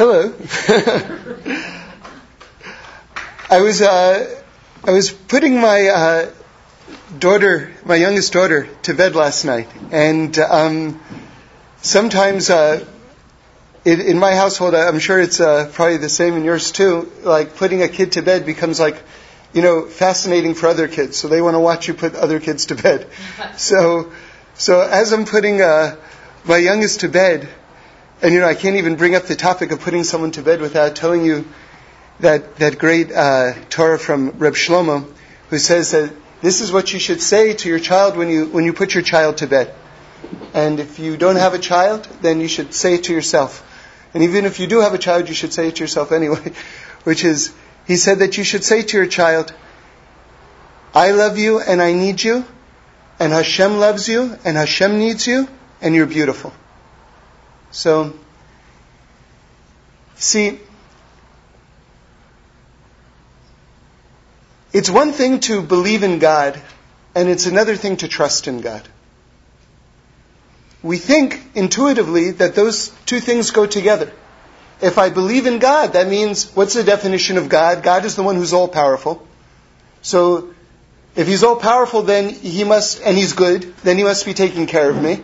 Hello. I was uh, I was putting my uh, daughter, my youngest daughter, to bed last night, and um, sometimes uh, in, in, my household, I'm sure it's uh, probably the same in yours too. Like putting a kid to bed becomes like you know fascinating for other kids, so they want to watch you put other kids to bed. So so as I'm putting uh, my youngest to bed, and you know, I can't even bring up the topic of putting someone to bed without telling you that that great uh, Torah from Reb Shlomo, who says that this is what you should say to your child when you when you put your child to bed. And if you don't have a child, then you should say it to yourself. And even if you do have a child, you should say it to yourself anyway. Which is, he said that you should say to your child, "I love you and I need you." and Hashem loves you, and Hashem needs you, and you're beautiful. So, see, it's one thing to believe in God, and it's another thing to trust in God. We think intuitively that those two things go together. If I believe in God, that means, what's the definition of God? God is the one who's all powerful. So, if he's all powerful, then he must, and he's good, then he must be taking care of me.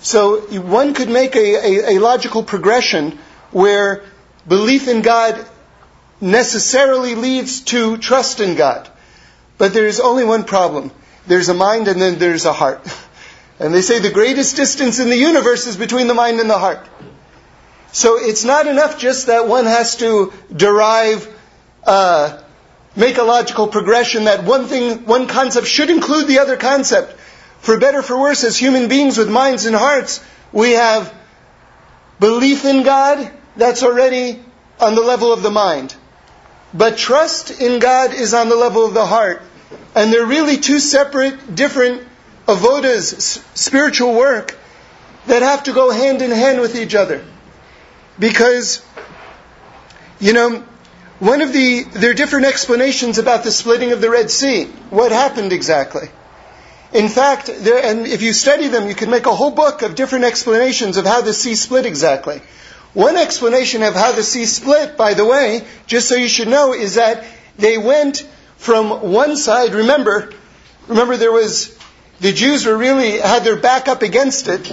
So one could make a, a, a logical progression where belief in God necessarily leads to trust in God. But there's only one problem. There's a mind and then there's a heart. And they say the greatest distance in the universe is between the mind and the heart. So it's not enough just that one has to derive uh, make a logical progression that one thing, one concept should include the other concept. For better, for worse, as human beings with minds and hearts, we have belief in God that's already on the level of the mind. But trust in God is on the level of the heart. And they're really two separate, different avodas, spiritual work, that have to go hand in hand with each other. Because, you know, one of the, there are different explanations about the splitting of the Red Sea. What happened exactly? In fact, there, and if you study them, you can make a whole book of different explanations of how the sea split exactly. One explanation of how the sea split, by the way, just so you should know, is that they went from one side, remember, remember there was, the Jews were really, had their back up against it.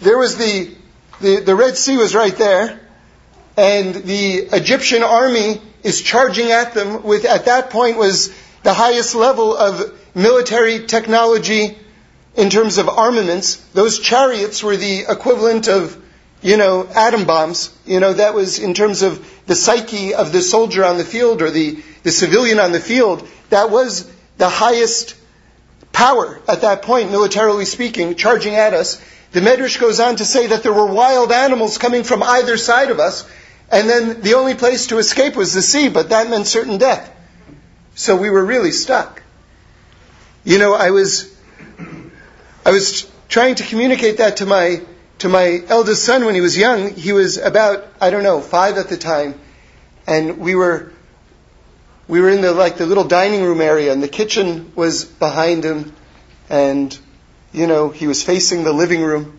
There was the, the, the Red Sea was right there, and the Egyptian army is charging at them with, at that point, was the highest level of military technology in terms of armaments. Those chariots were the equivalent of, you know, atom bombs. You know, that was in terms of the psyche of the soldier on the field or the, the civilian on the field. That was the highest power at that point, militarily speaking, charging at us. The Medrash goes on to say that there were wild animals coming from either side of us, and then the only place to escape was the sea, but that meant certain death. So we were really stuck. You know, I was, I was trying to communicate that to my, to my eldest son when he was young. He was about, I don't know, five at the time. And we were, we were in the, like, the little dining room area and the kitchen was behind him. And, you know, he was facing the living room.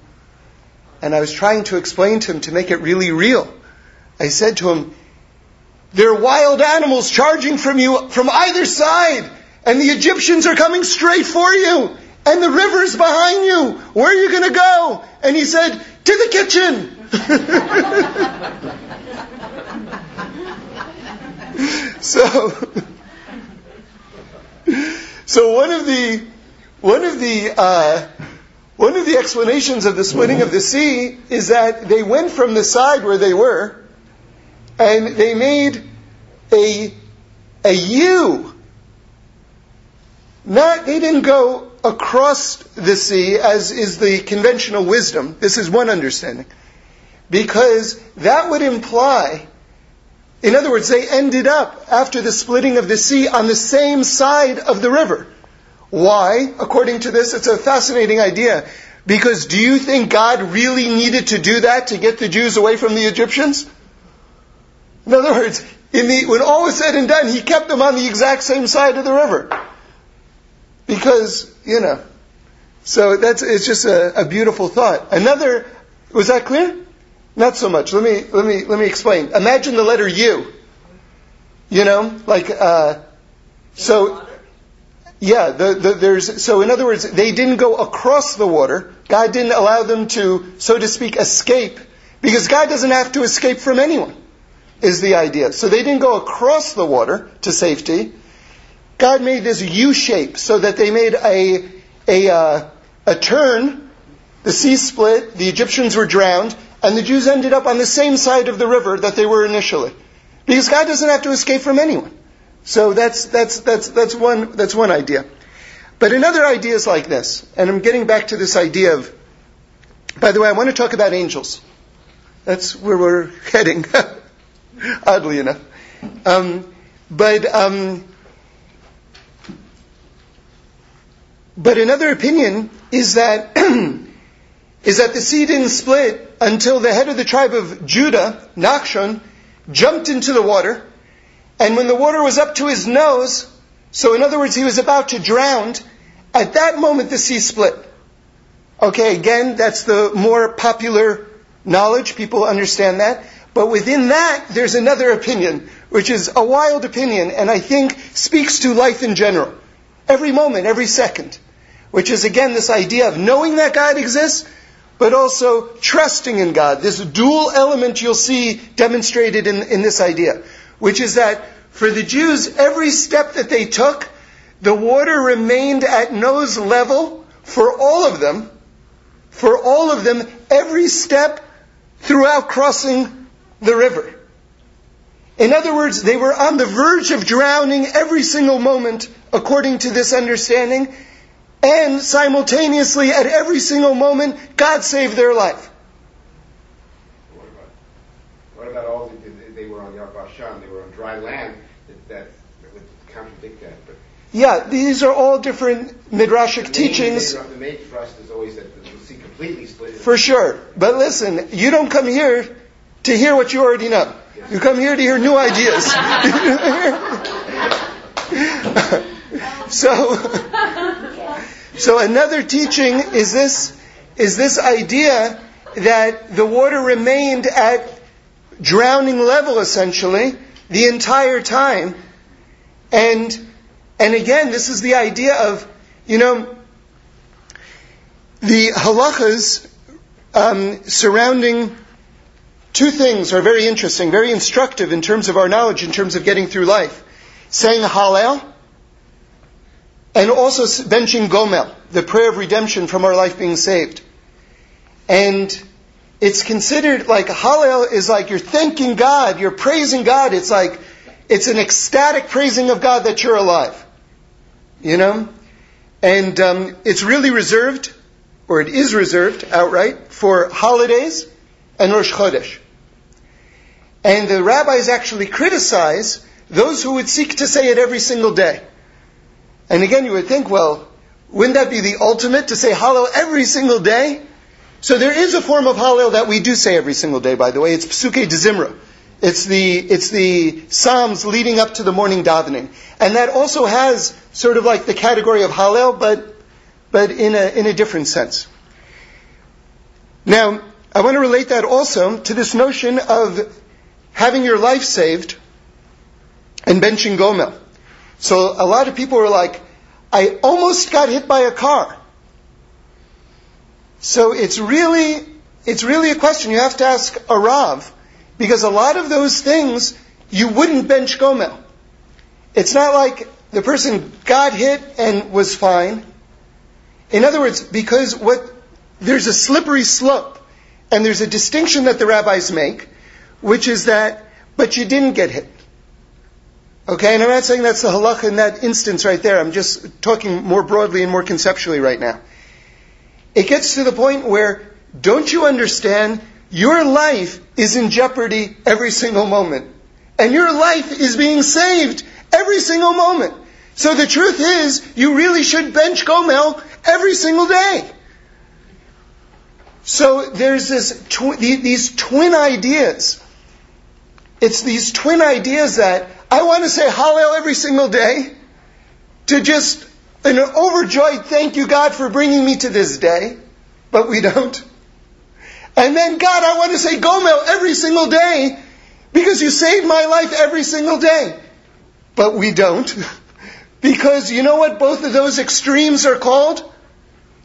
And I was trying to explain to him to make it really real I said to him, there are wild animals charging from you from either side, and the Egyptians are coming straight for you, and the river's behind you. Where are you going to go? And he said, to the kitchen. so, so one of the one of the uh, one of the explanations of the splitting of the sea is that they went from the side where they were and they made a, a U. Not, they didn't go across the sea as is the conventional wisdom. This is one understanding. Because that would imply, in other words, they ended up after the splitting of the sea on the same side of the river. Why? According to this, it's a fascinating idea. Because do you think God really needed to do that to get the Jews away from the Egyptians? In other words, the, when all was said and done, he kept them on the exact same side of the river. Because, you know, so that's, it's just a, a beautiful thought. Another, was that clear? Not so much. Let me let me let me explain. Imagine the letter U. You know, like uh, so. Yeah, the, the, there's so in other words, they didn't go across the water. God didn't allow them to, so to speak, escape because God doesn't have to escape from anyone. Is the idea. So they didn't go across the water to safety. God made this U shape so that they made a a uh, a turn. The sea split. The Egyptians were drowned, and the Jews ended up on the same side of the river that they were initially, because God doesn't have to escape from anyone. So that's, that's, that's, that's, one, that's one idea. But another idea is like this, and I'm getting back to this idea of, by the way, I want to talk about angels. That's where we're heading, oddly enough. Um, but, um, but another opinion is that, is that the sea didn't split until the head of the tribe of Judah, Nachshon, jumped into the water, and when the water was up to his nose, so in other words, he was about to drown, at that moment the sea split. Okay, again, that's the more popular knowledge. People understand that. But within that, there's another opinion, which is a wild opinion, and I think speaks to life in general. Every moment, every second. Which is again this idea of knowing that God exists, but also trusting in God. This dual element you'll see demonstrated in, in this idea which is that for the Jews, every step that they took, the water remained at nose level for all of them, for all of them, every step throughout crossing the river. In other words, they were on the verge of drowning every single moment according to this understanding, and simultaneously at every single moment, God saved their life. What about, what about all the, they were on Yad they were on dry land, that, that, that would contradict that. But Yeah, these are all different midrashic the teachings. Main, the main thrust is always that the sea completely split. For sure. But listen, you don't come here to hear what you already know. You come here to hear new ideas. so, so another teaching is this, is this idea that the water remained at drowning level essentially the entire time. And, and again, this is the idea of, you know, the halachas um, surrounding two things are very interesting, very instructive in terms of our knowledge, in terms of getting through life. Saying Hallel, and also benching Gomel, the prayer of redemption from our life being saved. And it's considered like Hallel is like you're thanking God, you're praising God. It's like, it's an ecstatic praising of God that you're alive. You know? And um, it's really reserved, or it is reserved outright, for holidays and Rosh Chodesh. And the rabbis actually criticize those who would seek to say it every single day. And again, you would think, well, wouldn't that be the ultimate to say Hallel every single day? So there is a form of Hallel that we do say every single day, by the way. It's Psuke de Zimra. It's the, it's the Psalms leading up to the morning davening. And that also has sort of like the category of Hallel, but, but in a, in a different sense. Now, I want to relate that also to this notion of having your life saved and benching Gomel. So a lot of people are like, I almost got hit by a car. So it's really, it's really a question you have to ask a Rav, because a lot of those things you wouldn't bench Gomel. It's not like the person got hit and was fine. In other words, because what, there's a slippery slope, and there's a distinction that the rabbis make, which is that, but you didn't get hit. Okay, and I'm not saying that's the halacha in that instance right there. I'm just talking more broadly and more conceptually right now. It gets to the point where, don't you understand, your life is in jeopardy every single moment. And your life is being saved every single moment. So the truth is, you really should bench Gomel every single day. So there's this tw- these twin ideas. It's these twin ideas that I want to say Hallel every single day to just an overjoyed thank you God for bringing me to this day, but we don't. And then, God, I want to say Gomel every single day because you saved my life every single day. But we don't. Because you know what both of those extremes are called?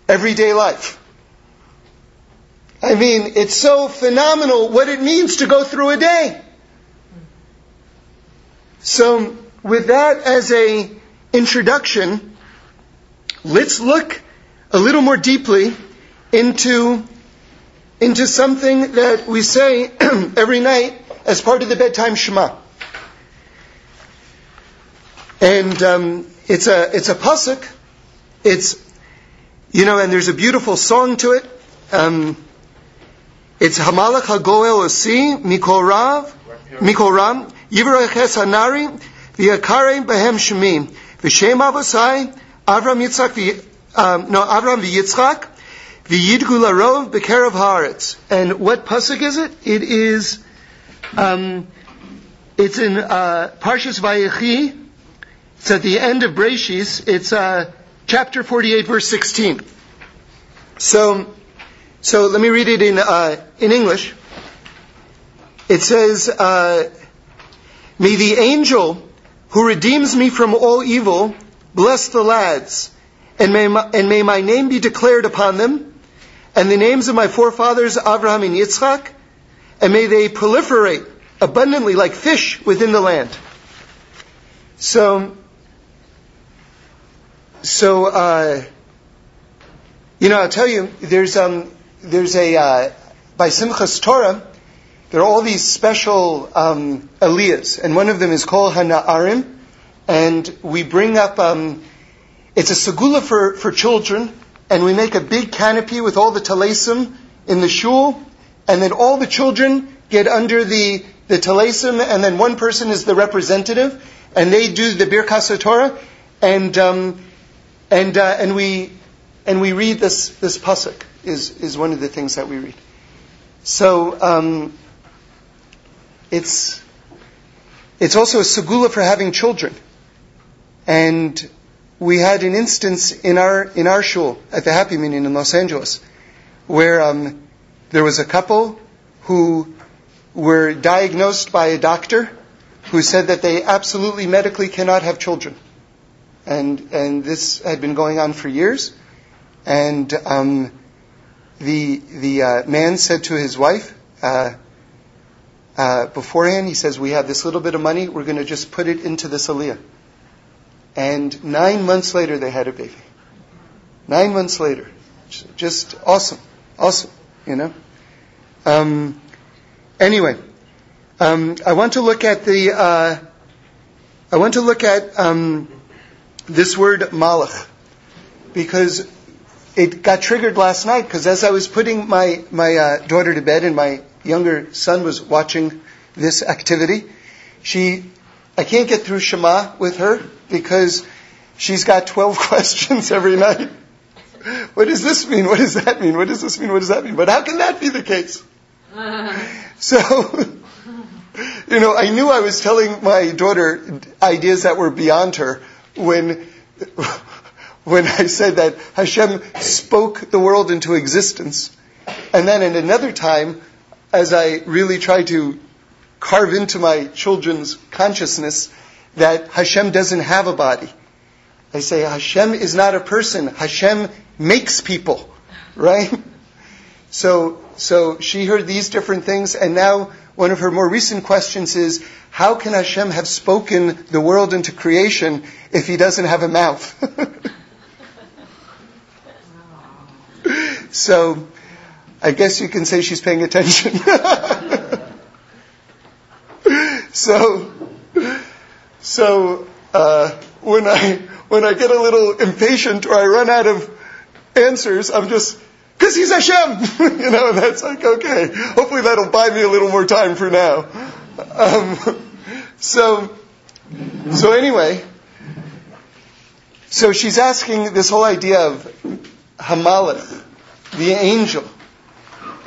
Everyday life. I mean, it's so phenomenal what it means to go through a day. So, with that as a introduction, let's look a little more deeply into into something that we say every night as part of the bedtime Shema. And um, it's a it's a pasuk. It's you know, and there's a beautiful song to it. Um, it's Hamalach Hagoel Osi Mikol Rav Ram Hanari V'Yakare Behem Shemi V'Shem Avosai Avram Yitzchak um, no Avram V'Yitzchak V'Yidgu Larov B'Kerev Haaretz. And what pasuk is it? It is um, it's in uh, Parshas Vayechi. It's at the end of Breshis. It's uh, chapter 48, verse 16. So, so let me read it in uh, in English. It says, uh, "May the angel who redeems me from all evil bless the lads, and may my, and may my name be declared upon them, and the names of my forefathers Abraham and Yitzchak, and may they proliferate abundantly like fish within the land." So so, uh, you know, I'll tell you, there's um, there's a uh, by Simchas Torah, there are all these special um, aliyahs, and one of them is called Hana'arim, and we bring up. Um, it's a segula for for children, and we make a big canopy with all the talasim in the shul, and then all the children get under the the talasim, and then one person is the representative, and they do the Birkas Torah, and um, and, uh, and, we, and we read this, this pasuk is, is one of the things that we read. So um, it's, it's also a segula for having children. And we had an instance in our, in our shul at the Happy Minyan in Los Angeles where um, there was a couple who were diagnosed by a doctor who said that they absolutely medically cannot have children and and this had been going on for years. And um, the the uh, man said to his wife uh, uh, beforehand, he says, "We have this little bit of money. We're going to just put it into this aliyah." And nine months later, they had a baby. Nine months later, just awesome, awesome, you know. Um, anyway, um, I want to look at the. Uh, I want to look at um, this word malach because it got triggered last night because as I was putting my my uh, daughter to bed and my younger son was watching this activity, she I can't get through Shema with her because she's got 12 questions every night. What does this mean? What does that mean? What does this mean? What does that mean? But how can that be the case? So, you know, I knew I was telling my daughter ideas that were beyond her when when I said that Hashem spoke the world into existence. And then in another time, as I really try to carve into my children's consciousness that Hashem doesn't have a body. I say Hashem is not a person. Hashem makes people, right? So, so she heard these different things, and now one of her more recent questions is, how can Hashem have spoken the world into creation if he doesn't have a mouth? so, I guess you can say she's paying attention. so, so uh, when I when I get a little impatient or I run out of answers, I'm just because he's Hashem. you know, that's like, okay. Hopefully that'll buy me a little more time for now. Um, so, so anyway, so she's asking this whole idea of Hamalach, the angel.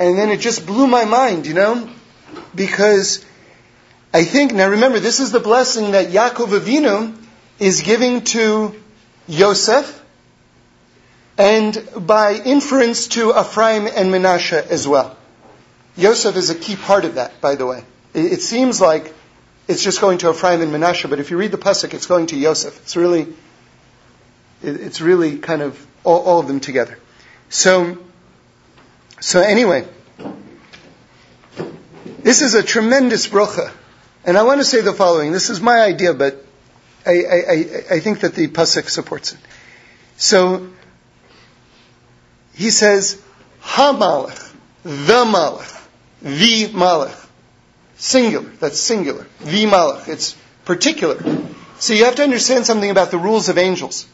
And then it just blew my mind, you know, because I think, now remember, this is the blessing that Yaakov Avinu is giving to Yosef, and by inference to Ephraim and Menashe as well. Yosef is a key part of that, by the way. It, it seems like it's just going to Ephraim and Menashe, but if you read the pasuk, it's going to Yosef. It's really, it, it's really kind of all, all of them together. So, so anyway, this is a tremendous brocha, and I want to say the following. This is my idea, but I, I, I think that the pasuk supports it. So he says, Ha-Malach, the Malach, the Malach. Singular, that's singular. The Malach, it's particular. So you have to understand something about the rules of angels.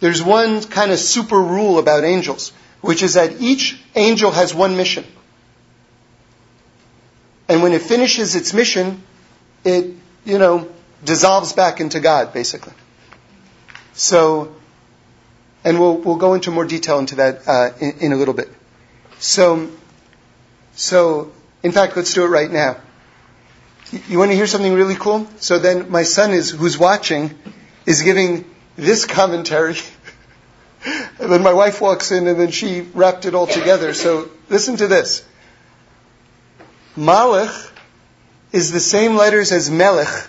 There's one kind of super rule about angels, which is that each angel has one mission. And when it finishes its mission, it, you know, dissolves back into God, basically. So, and we'll, we'll go into more detail into that uh, in, in a little bit. So, so, in fact, let's do it right now. You want to hear something really cool? So then my son is, who's watching, is giving this commentary. and then my wife walks in and then she wrapped it all together. So listen to this. Malach is the same letters as Melech,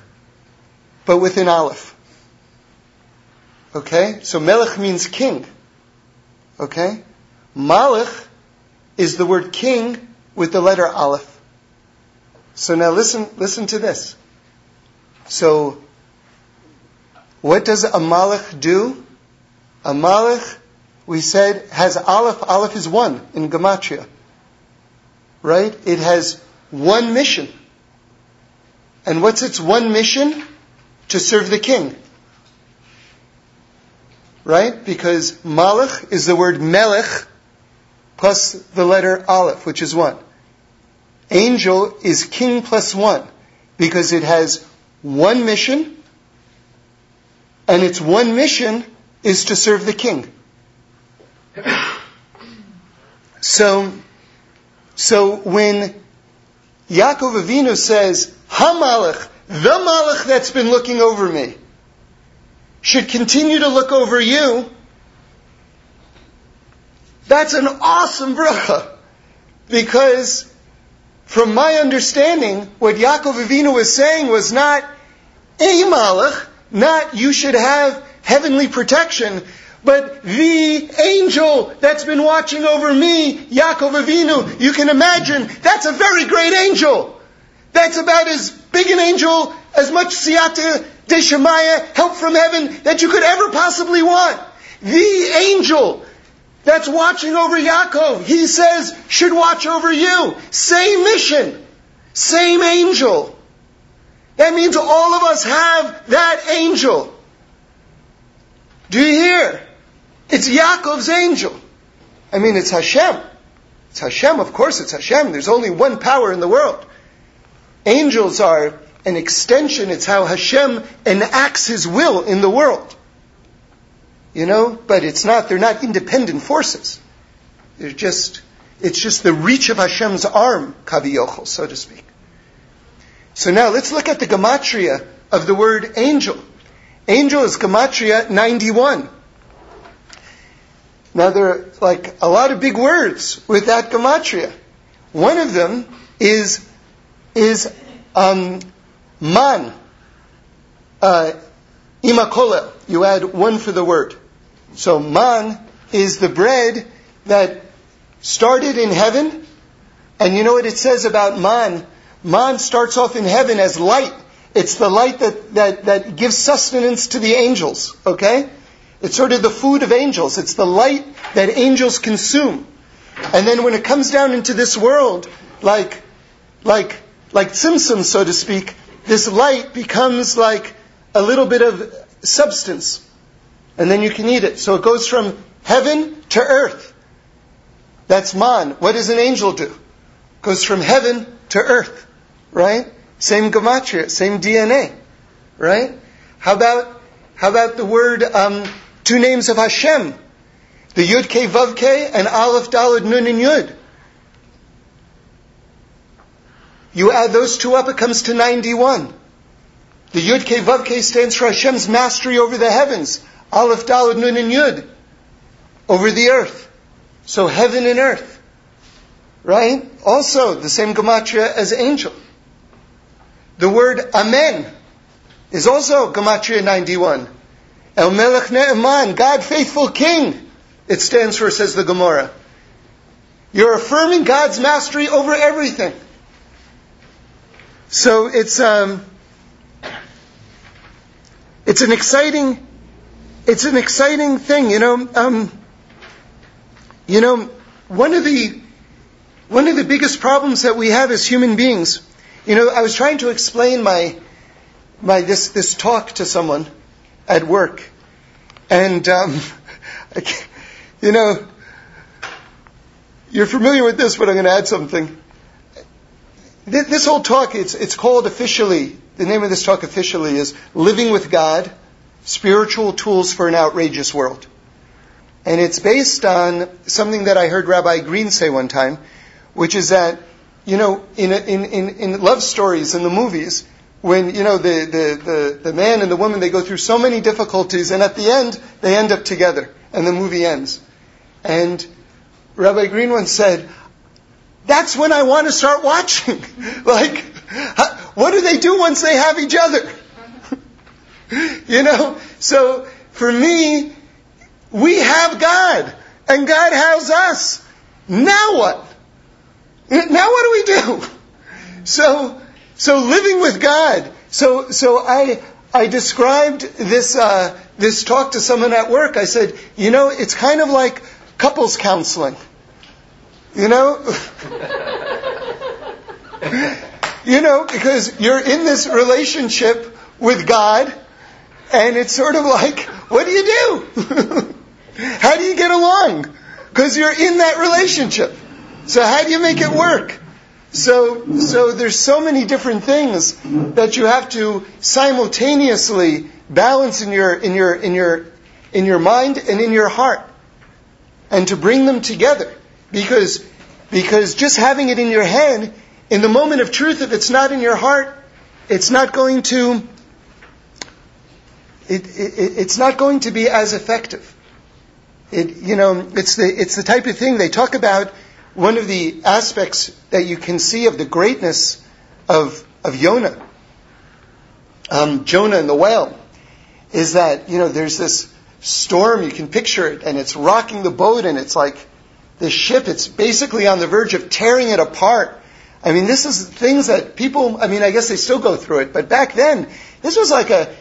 but with an Aleph. Okay? So Melech means king. Okay? Malach is the word king with the letter Aleph. So now listen, listen to this. So, what does a malach do? A malach, we said, has aleph. Aleph is one in gematria. Right? It has one mission. And what's its one mission? To serve the king. Right? Because malach is the word melech plus the letter aleph, which is one. Angel is king plus one because it has one mission, and its one mission is to serve the king. So, so when Yaakov Avinu says, Hamalach, the Malach that's been looking over me, should continue to look over you, that's an awesome bracha. Because from my understanding, what Yaakov Avinu was saying was not a malach, not you should have heavenly protection, but the angel that's been watching over me, Yaakov Avinu, you can imagine, that's a very great angel. That's about as big an angel, as much siyata de shemaya, help from heaven, that you could ever possibly want. The angel that's watching over Yaakov, he says, should watch over you. Same mission. Same angel. That means all of us have that angel. Do you hear? It's Yaakov's angel. I mean, it's Hashem. It's Hashem, of course it's Hashem. There's only one power in the world. Angels are an extension. It's how Hashem enacts His will in the world. You know, but it's not, they're not independent forces. They're just, it's just the reach of Hashem's arm, kaviyochel, so to speak. So now let's look at the gematria of the word angel. Angel is gematria 91. Now there are like a lot of big words with that gematria. One of them is is um, man, uh, imakolel. You add one for the word. So man is the bread that started in heaven. And you know what it says about man? Man starts off in heaven as light. It's the light that, that, that gives sustenance to the angels, okay? It's sort of the food of angels. It's the light that angels consume. And then when it comes down into this world, like, like, like Tzimtzum, so to speak, this light becomes like a little bit of substance and then you can eat it. So it goes from heaven to earth. That's man. What does an angel do? Goes from heaven to earth, right? Same gematria, same DNA, right? How about how about the word um, two names of Hashem, the Yud K Vav K and Aleph Dalad Nun and Yud. You add those two up, it comes to 91. The Yud K Vav K stands for Hashem's mastery over the heavens. Aleph, Dalad, Nun, and Yud over the earth. So heaven and earth. right? Also the same gematria as angel. The word amen is also gematria 91. El Melech Ne'eman, God faithful king. It stands for, says the Gemara. You're affirming God's mastery over everything. So it's um, it's an exciting it's an exciting thing, you know. Um, you know, one of the one of the biggest problems that we have as human beings. You know, I was trying to explain my my this this talk to someone at work, and um, you know, you're familiar with this, but I'm going to add something. This whole talk, it's, it's called officially, the name of this talk officially is Living with God, Spiritual Tools for an Outrageous World. And it's based on something that I heard Rabbi Green say one time, which is that, you know, in, in, in, in love stories in the movies, when, you know, the, the, the, the man and the woman, they go through so many difficulties, and at the end, they end up together, and the movie ends. And Rabbi Green once said, that's when I want to start watching. like, what do they do once they have each other? you know? So, for me, we have God, and God has us. Now what? Now what do we do? So, so living with God. So, so I, I described this, uh, this talk to someone at work. I said, you know, it's kind of like couples counseling. You know? you know, because you're in this relationship with God, and it's sort of like, what do you do? how do you get along? Because you're in that relationship. So how do you make it work? So, so there's so many different things that you have to simultaneously balance in your, in your, in your, in your mind and in your heart. And to bring them together. Because, because just having it in your head, in the moment of truth, if it's not in your heart, it's not going to, it, it, it's not going to be as effective. It, you know, it's the, it's the type of thing they talk about. One of the aspects that you can see of the greatness of, of Jonah, um, Jonah and the whale, is that, you know, there's this storm, you can picture it, and it's rocking the boat, and it's like, the ship, it's basically on the verge of tearing it apart. I mean, this is things that people, I mean, I guess they still go through it, but back then, this was like a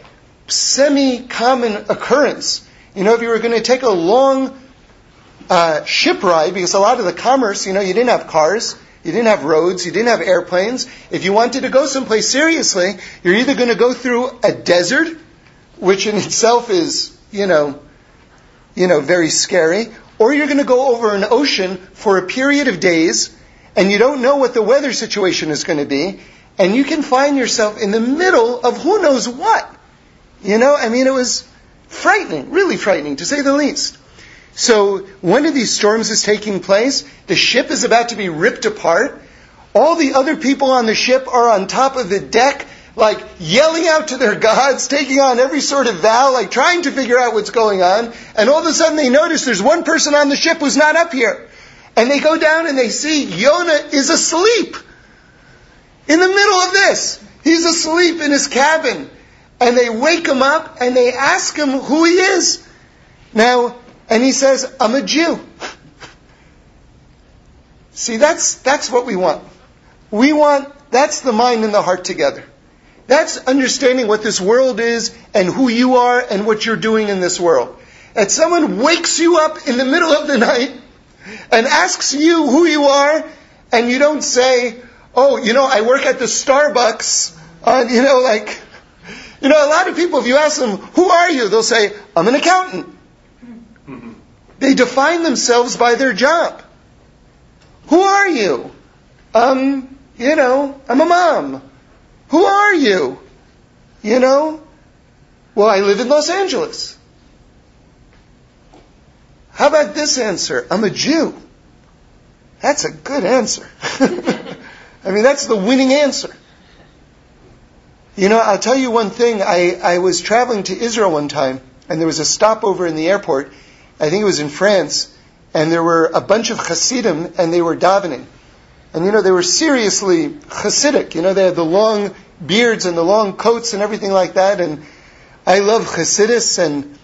semi-common occurrence. You know, if you were going to take a long uh, ship ride, because a lot of the commerce, you know, you didn't have cars, you didn't have roads, you didn't have airplanes. If you wanted to go someplace seriously, you're either going to go through a desert, which in itself is, you know, you know, very scary, or you're going to go over an ocean for a period of days and you don't know what the weather situation is going to be, and you can find yourself in the middle of who knows what. You know, I mean, it was frightening, really frightening, to say the least. So, one of these storms is taking place, the ship is about to be ripped apart, all the other people on the ship are on top of the deck, like yelling out to their gods, taking on every sort of vow, like trying to figure out what's going on. And all of a sudden they notice there's one person on the ship who's not up here. And they go down and they see Yonah is asleep. In the middle of this. He's asleep in his cabin. And they wake him up and they ask him who he is. Now, and he says, I'm a Jew. See, that's, that's what we want. We want, that's the mind and the heart together. That's understanding what this world is and who you are and what you're doing in this world. And someone wakes you up in the middle of the night and asks you who you are, and you don't say, "Oh, you know, I work at the Starbucks." Uh, you know, like, you know, a lot of people, if you ask them, "Who are you?" they'll say, "I'm an accountant." They define themselves by their job. Who are you? Um, you know, I'm a mom. Who are you? You know? Well, I live in Los Angeles. How about this answer? I'm a Jew. That's a good answer. I mean, that's the winning answer. You know, I'll tell you one thing. I, I was traveling to Israel one time, and there was a stopover in the airport. I think it was in France, and there were a bunch of Hasidim, and they were davening. And you know, they were seriously Hasidic. You know, they had the long beards and the long coats and everything like that. And I love Hasidus and,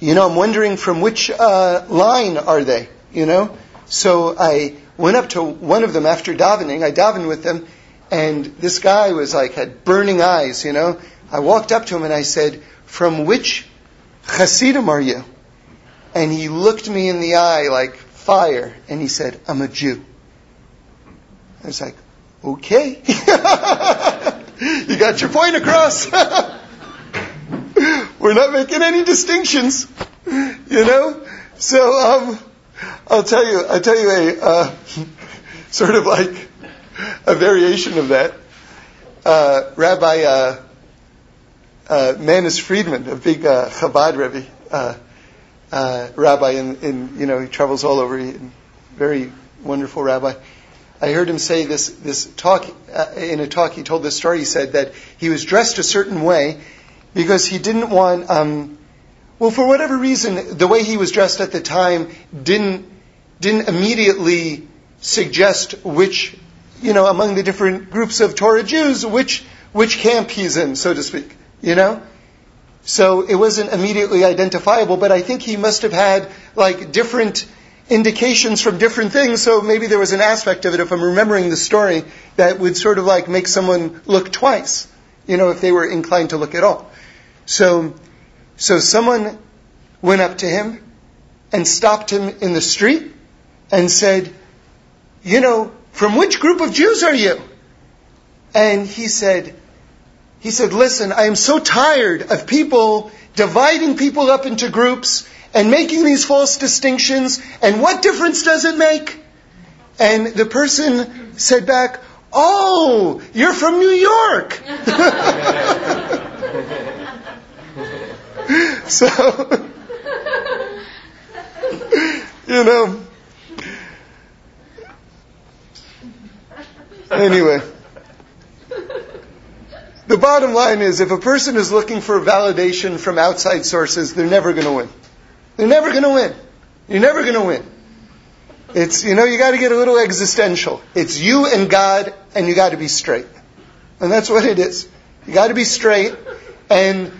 you know, I'm wondering from which uh, line are they, you know? So I went up to one of them after davening. I davened with them, and this guy was like, had burning eyes, you know? I walked up to him and I said, from which Hasidim are you? And he looked me in the eye like fire, and he said, I'm a Jew. I was like, okay. you got your point across. We're not making any distinctions, you know? So, um, I'll tell you, I'll tell you a, uh, sort of like a variation of that. Uh, Rabbi, uh, uh, Manis Friedman, a big uh, Chabad Rebbe, uh, rabbi, and, in, you know, he travels all over, he, very wonderful rabbi. I heard him say this, this talk, uh, in a talk, he told this story, he said that he was dressed a certain way because he didn't want, um, well, for whatever reason, the way he was dressed at the time didn't, didn't immediately suggest which, you know, among the different groups of Torah Jews, which, which camp he's in, so to speak you know? So it wasn't immediately identifiable, but I think he must have had like different indications from different things. So maybe there was an aspect of it, if I'm remembering the story, that would sort of like make someone look twice, you know, if they were inclined to look at all. So, so someone went up to him and stopped him in the street and said, you know, from which group of Jews are you? And he said, he said, listen, I am so tired of people dividing people up into groups and making these false distinctions, and what difference does it make? And the person said back, Oh, you're from New York! so, you know, anyway. The bottom line is if a person is looking for validation from outside sources, they're never going to win. They're never going to win. You're never going to win. It's, you know, you got to get a little existential. It's you and God, and you got to be straight. And that's what it is. You got to be straight. And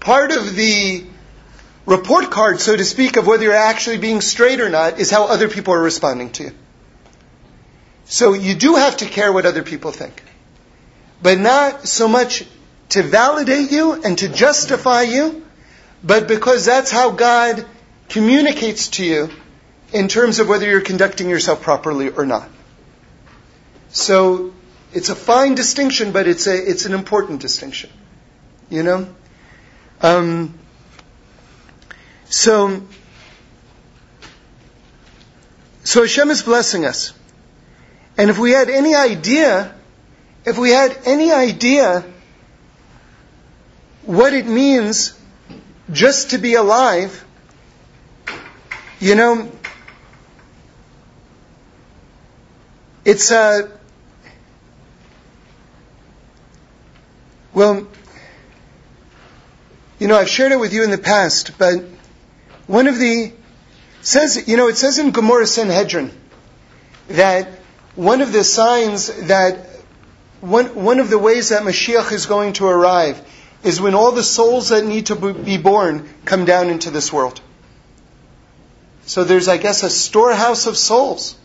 part of the report card, so to speak, of whether you're actually being straight or not is how other people are responding to you. So you do have to care what other people think but not so much to validate you and to justify you, but because that's how God communicates to you in terms of whether you're conducting yourself properly or not. So it's a fine distinction, but it's a it's an important distinction. You know? Um, so so Hashem is blessing us. And if we had any idea if we had any idea what it means just to be alive, you know, it's a, uh, well, you know, I've shared it with you in the past, but one of the, says, you know, it says in Gemara Sanhedrin that one of the signs that one, one of the ways that Mashiach is going to arrive is when all the souls that need to be born come down into this world. So there's, I guess, a storehouse of souls.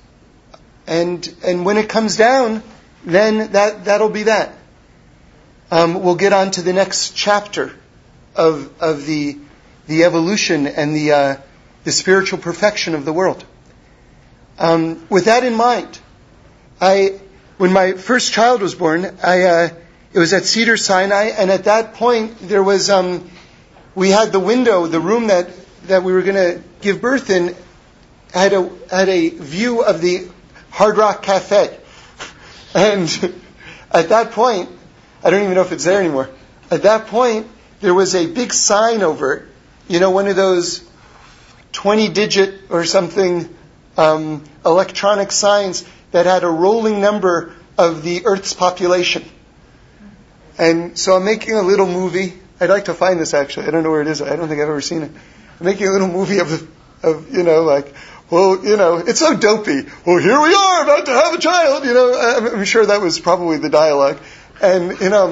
And, and when it comes down, then that, that'll be that. Um, we'll get on to the next chapter of, of the, the evolution and the, uh, the spiritual perfection of the world. Um, with that in mind, I, when my first child was born, I, uh, it was at Cedar Sinai, and at that point there was, um, we had the window, the room that, that we were going to give birth in, had a, had a view of the Hard Rock Cafe. And at that point, I don't even know if it's there anymore. At that point, there was a big sign over. You know, one of those 20 digit or something um, electronic signs that had a rolling number of the Earth's population. And so I'm making a little movie. I'd like to find this actually. I don't know where it is. I don't think I've ever seen it. I'm making a little movie of, of you know, like well, you know, it's so dopey. Well, here we are about to have a child. You know, I'm sure that was probably the dialogue. And you know,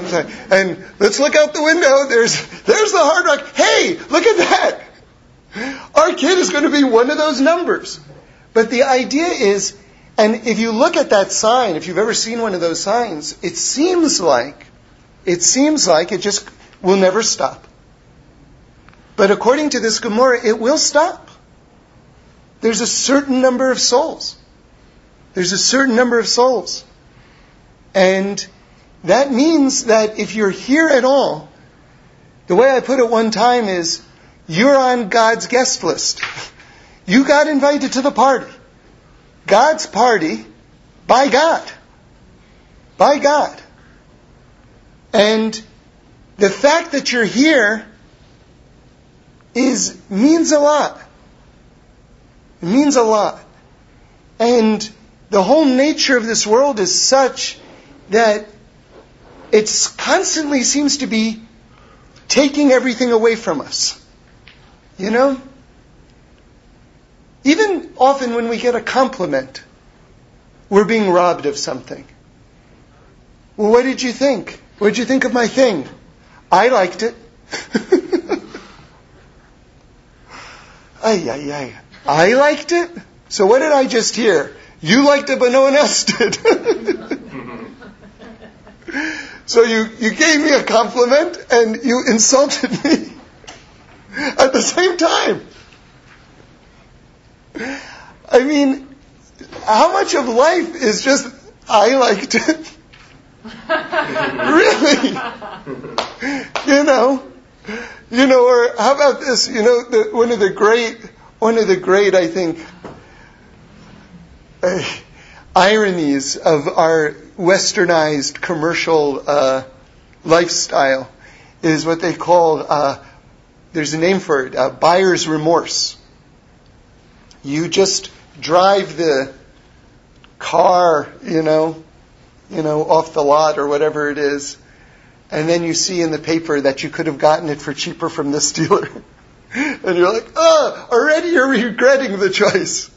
and let's look out the window. There's there's the hard rock. Hey, look at that. Our kid is going to be one of those numbers. But the idea is, and if you look at that sign, if you've ever seen one of those signs, it seems like, it seems like it just will never stop. But according to this Gemara, it will stop. There's a certain number of souls. There's a certain number of souls. And that means that if you're here at all, the way I put it one time is, you're on God's guest list. You got invited to the party. God's party by God. By God. And the fact that you're here is means a lot. It means a lot. And the whole nature of this world is such that it constantly seems to be taking everything away from us. You know? Even often when we get a compliment, we're being robbed of something. Well, what did you think? What did you think of my thing? I liked it. ay, ay, ay. I liked it? So what did I just hear? You liked it, but no one else did. so you, you gave me a compliment and you insulted me at the same time. I mean, how much of life is just, I liked it? really? you know? You know, or how about this? You know, the, one of the great, one of the great, I think, uh, ironies of our westernized commercial uh, lifestyle is what they call, uh, there's a name for it, uh, buyer's remorse. You just drive the car, you know, you know, off the lot or whatever it is, and then you see in the paper that you could have gotten it for cheaper from this dealer. and you're like, oh, already you're regretting the choice.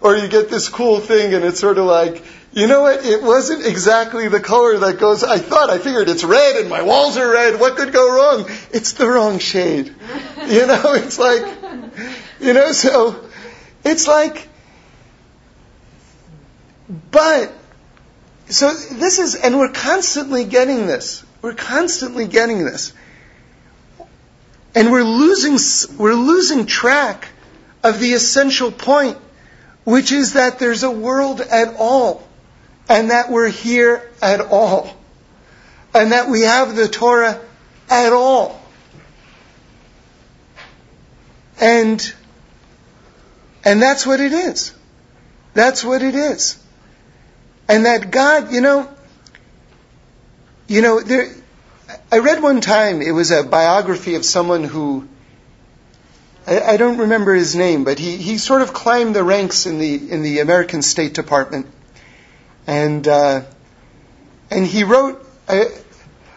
Or you get this cool thing and it's sort of like, you know what? It wasn't exactly the color that goes, I thought, I figured it's red and my walls are red. What could go wrong? It's the wrong shade. You know, it's like, you know, so it's like, but, so this is, and we're constantly getting this. We're constantly getting this. And we're losing, we're losing track of the essential point, which is that there's a world at all and that we're here at all, and that we have the Torah at all. And, and that's what it is. That's what it is. And that God, you know, you know, there, I read one time, it was a biography of someone who, I, I don't remember his name, but he, he sort of climbed the ranks in the, in the American State Department and uh, and he wrote. I,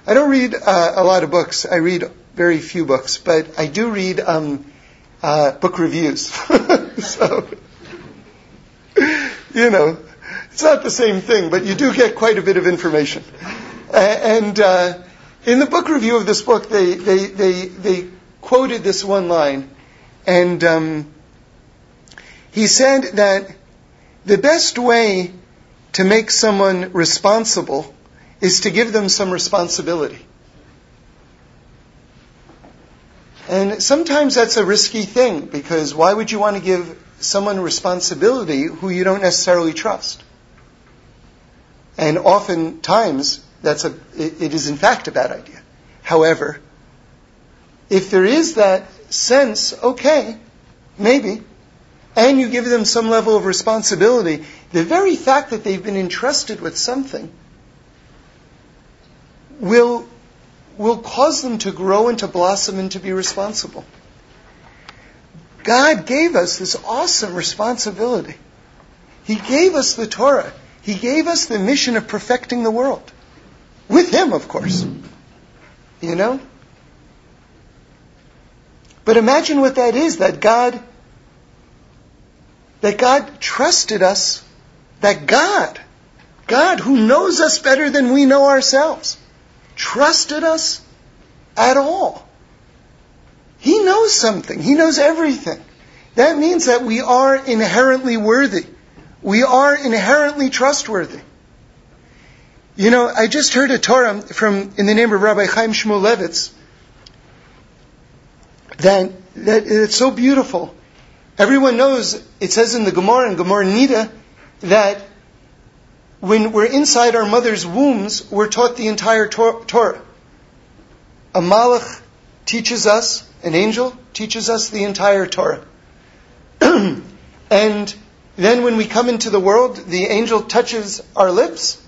I don't read uh, a lot of books. I read very few books, but I do read um, uh, book reviews. so you know, it's not the same thing, but you do get quite a bit of information. And uh, in the book review of this book, they they they, they quoted this one line, and um, he said that the best way to make someone responsible is to give them some responsibility. And sometimes that's a risky thing because why would you want to give someone responsibility who you don't necessarily trust? And oftentimes that's a, it, it is in fact a bad idea. However, if there is that sense, okay, maybe, and you give them some level of responsibility, the very fact that they've been entrusted with something will, will cause them to grow and to blossom and to be responsible. God gave us this awesome responsibility. He gave us the Torah. He gave us the mission of perfecting the world. With Him, of course. You know? But imagine what that is that God that God trusted us, that God, God who knows us better than we know ourselves, trusted us at all. He knows something. He knows everything. That means that we are inherently worthy. We are inherently trustworthy. You know, I just heard a Torah from in the name of Rabbi Chaim Shmulevitz that that it's so beautiful. Everyone knows it says in the Gemara and Gemara Nida that when we're inside our mother's wombs, we're taught the entire Torah. A malach teaches us, an angel teaches us the entire Torah. and then when we come into the world, the angel touches our lips.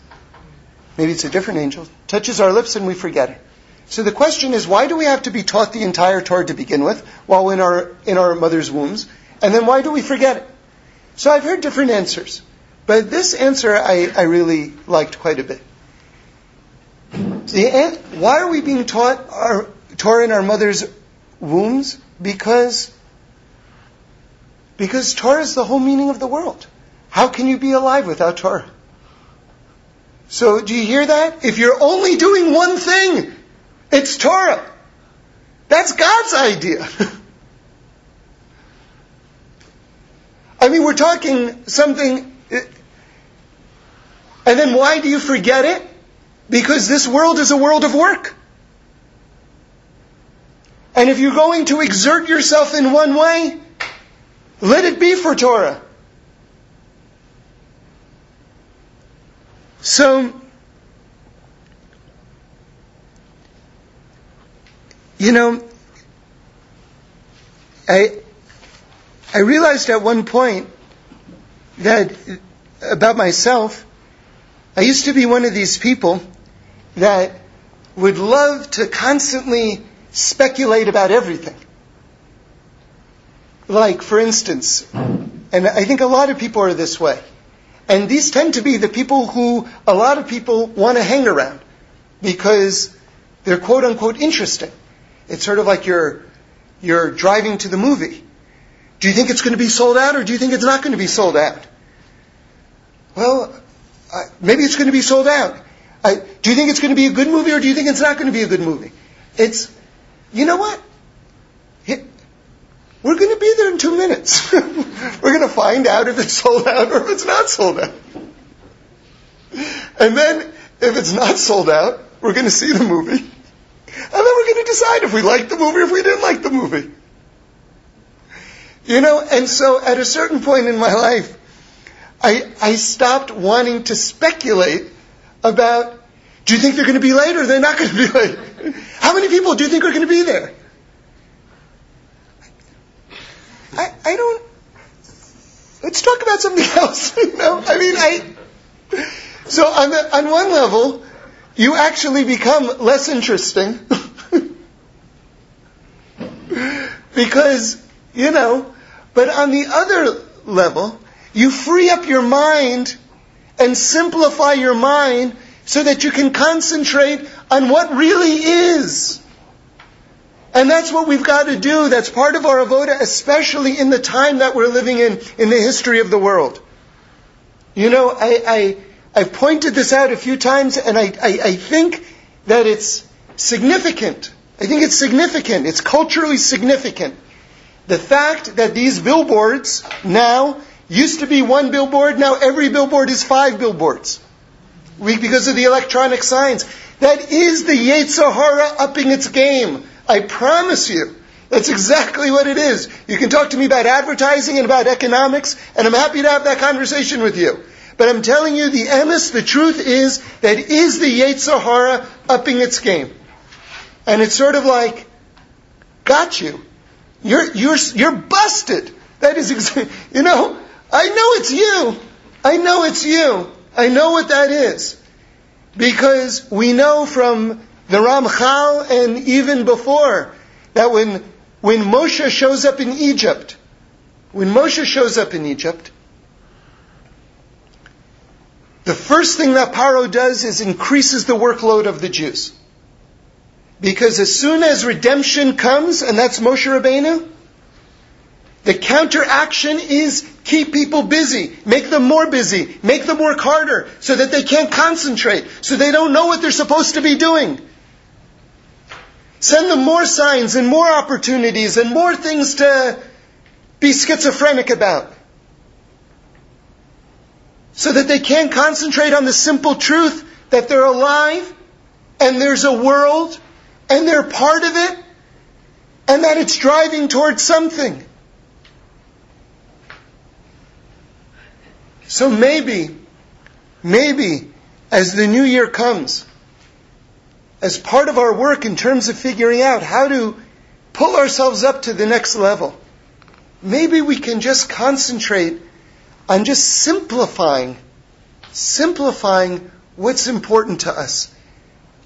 Maybe it's a different angel. Touches our lips and we forget it. So the question is, why do we have to be taught the entire Torah to begin with while in our, in our mother's wombs? And then why do we forget it? So I've heard different answers. But this answer I, I really liked quite a bit. The, why are we being taught our Torah in our mother's wombs? Because, because Torah is the whole meaning of the world. How can you be alive without Torah? So do you hear that? If you're only doing one thing, it's Torah. That's God's idea. I mean, we're talking something. And then why do you forget it? Because this world is a world of work. And if you're going to exert yourself in one way, let it be for Torah. So, you know, I, I realized at one point that about myself, I used to be one of these people that would love to constantly speculate about everything. Like, for instance, and I think a lot of people are this way. And these tend to be the people who a lot of people want to hang around because they're quote unquote interesting. It's sort of like you're, you're driving to the movie. Do you think it's going to be sold out or do you think it's not going to be sold out? Well, uh, maybe it's going to be sold out. Uh, do you think it's going to be a good movie or do you think it's not going to be a good movie? It's, you know what? We're going to be there in two minutes. We're going to find out if it's sold out or if it's not sold out. And then, if it's not sold out, we're going to see the movie. And then we're going to decide if we like the movie or if we didn't like the movie. You know, and so at a certain point in my life, I, I stopped wanting to speculate about, do you think they're going to be late or they're not going to be late? How many people do you think are going to be there? I, I don't. Let's talk about something else. you know, I mean, I. So on the, on one level, you actually become less interesting because you know. But on the other level, you free up your mind and simplify your mind so that you can concentrate on what really is. And that's what we've got to do. That's part of our avoda, especially in the time that we're living in, in the history of the world. You know, I, I, have pointed this out a few times, and I, I, I think that it's significant. I think it's significant. It's culturally significant. The fact that these billboards now used to be one billboard, now every billboard is five billboards. We, because of the electronic signs. That is the Yetzer Hara upping its game. I promise you. That's exactly what it is. You can talk to me about advertising and about economics, and I'm happy to have that conversation with you. But I'm telling you, the emes, the truth is that is the Yetzer Hara upping its game. And it's sort of like, got you. You're, you're, you're busted. That is exactly, you know, I know it's you. I know it's you. I know what that is. Because we know from the Ramchal and even before that when, when Moshe shows up in Egypt, when Moshe shows up in Egypt, the first thing that Paro does is increases the workload of the Jews. Because as soon as redemption comes, and that's Moshe Rabbeinu, The counteraction is keep people busy, make them more busy, make them work harder so that they can't concentrate, so they don't know what they're supposed to be doing. Send them more signs and more opportunities and more things to be schizophrenic about. So that they can't concentrate on the simple truth that they're alive and there's a world and they're part of it and that it's driving towards something. So maybe, maybe as the new year comes, as part of our work in terms of figuring out how to pull ourselves up to the next level, maybe we can just concentrate on just simplifying, simplifying what's important to us.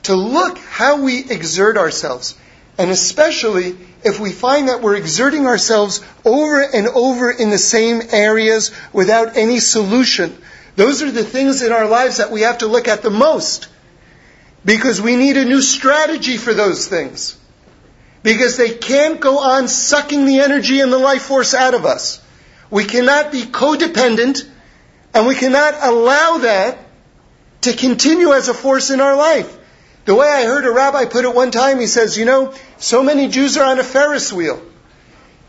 To look how we exert ourselves. And especially if we find that we're exerting ourselves over and over in the same areas without any solution. Those are the things in our lives that we have to look at the most. Because we need a new strategy for those things. Because they can't go on sucking the energy and the life force out of us. We cannot be codependent and we cannot allow that to continue as a force in our life. The way I heard a rabbi put it one time, he says, you know, so many Jews are on a Ferris wheel.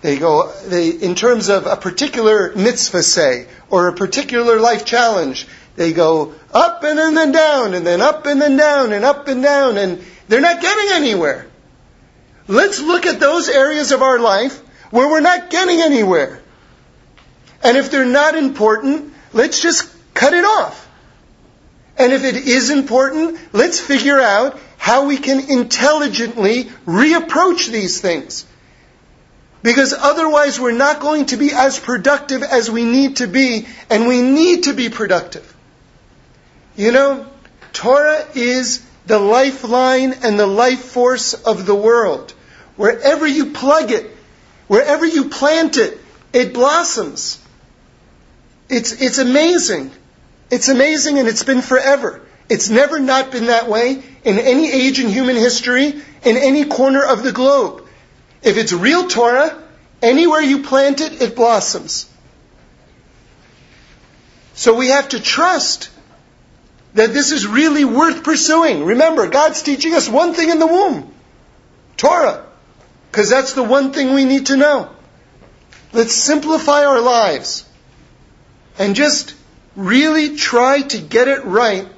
They go, they, in terms of a particular mitzvah, say, or a particular life challenge, they go up and then down, and then up and then down, and up and down, and they're not getting anywhere. Let's look at those areas of our life where we're not getting anywhere. And if they're not important, let's just cut it off. And if it is important, let's figure out how we can intelligently reapproach these things. Because otherwise we're not going to be as productive as we need to be, and we need to be productive. You know, Torah is the lifeline and the life force of the world. Wherever you plug it, wherever you plant it, it blossoms. It's, it's amazing. It's amazing and it's been forever. It's never not been that way in any age in human history, in any corner of the globe. If it's real Torah, anywhere you plant it, it blossoms. So we have to trust that this is really worth pursuing. Remember, God's teaching us one thing in the womb Torah. Because that's the one thing we need to know. Let's simplify our lives and just really try to get it right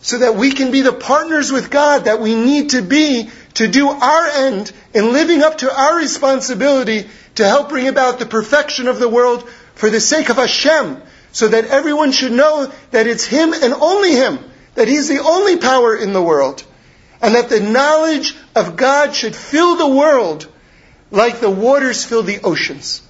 so that we can be the partners with God that we need to be to do our end in living up to our responsibility to help bring about the perfection of the world for the sake of Hashem, so that everyone should know that it's Him and only Him, that He's the only power in the world, and that the knowledge of God should fill the world like the waters fill the oceans.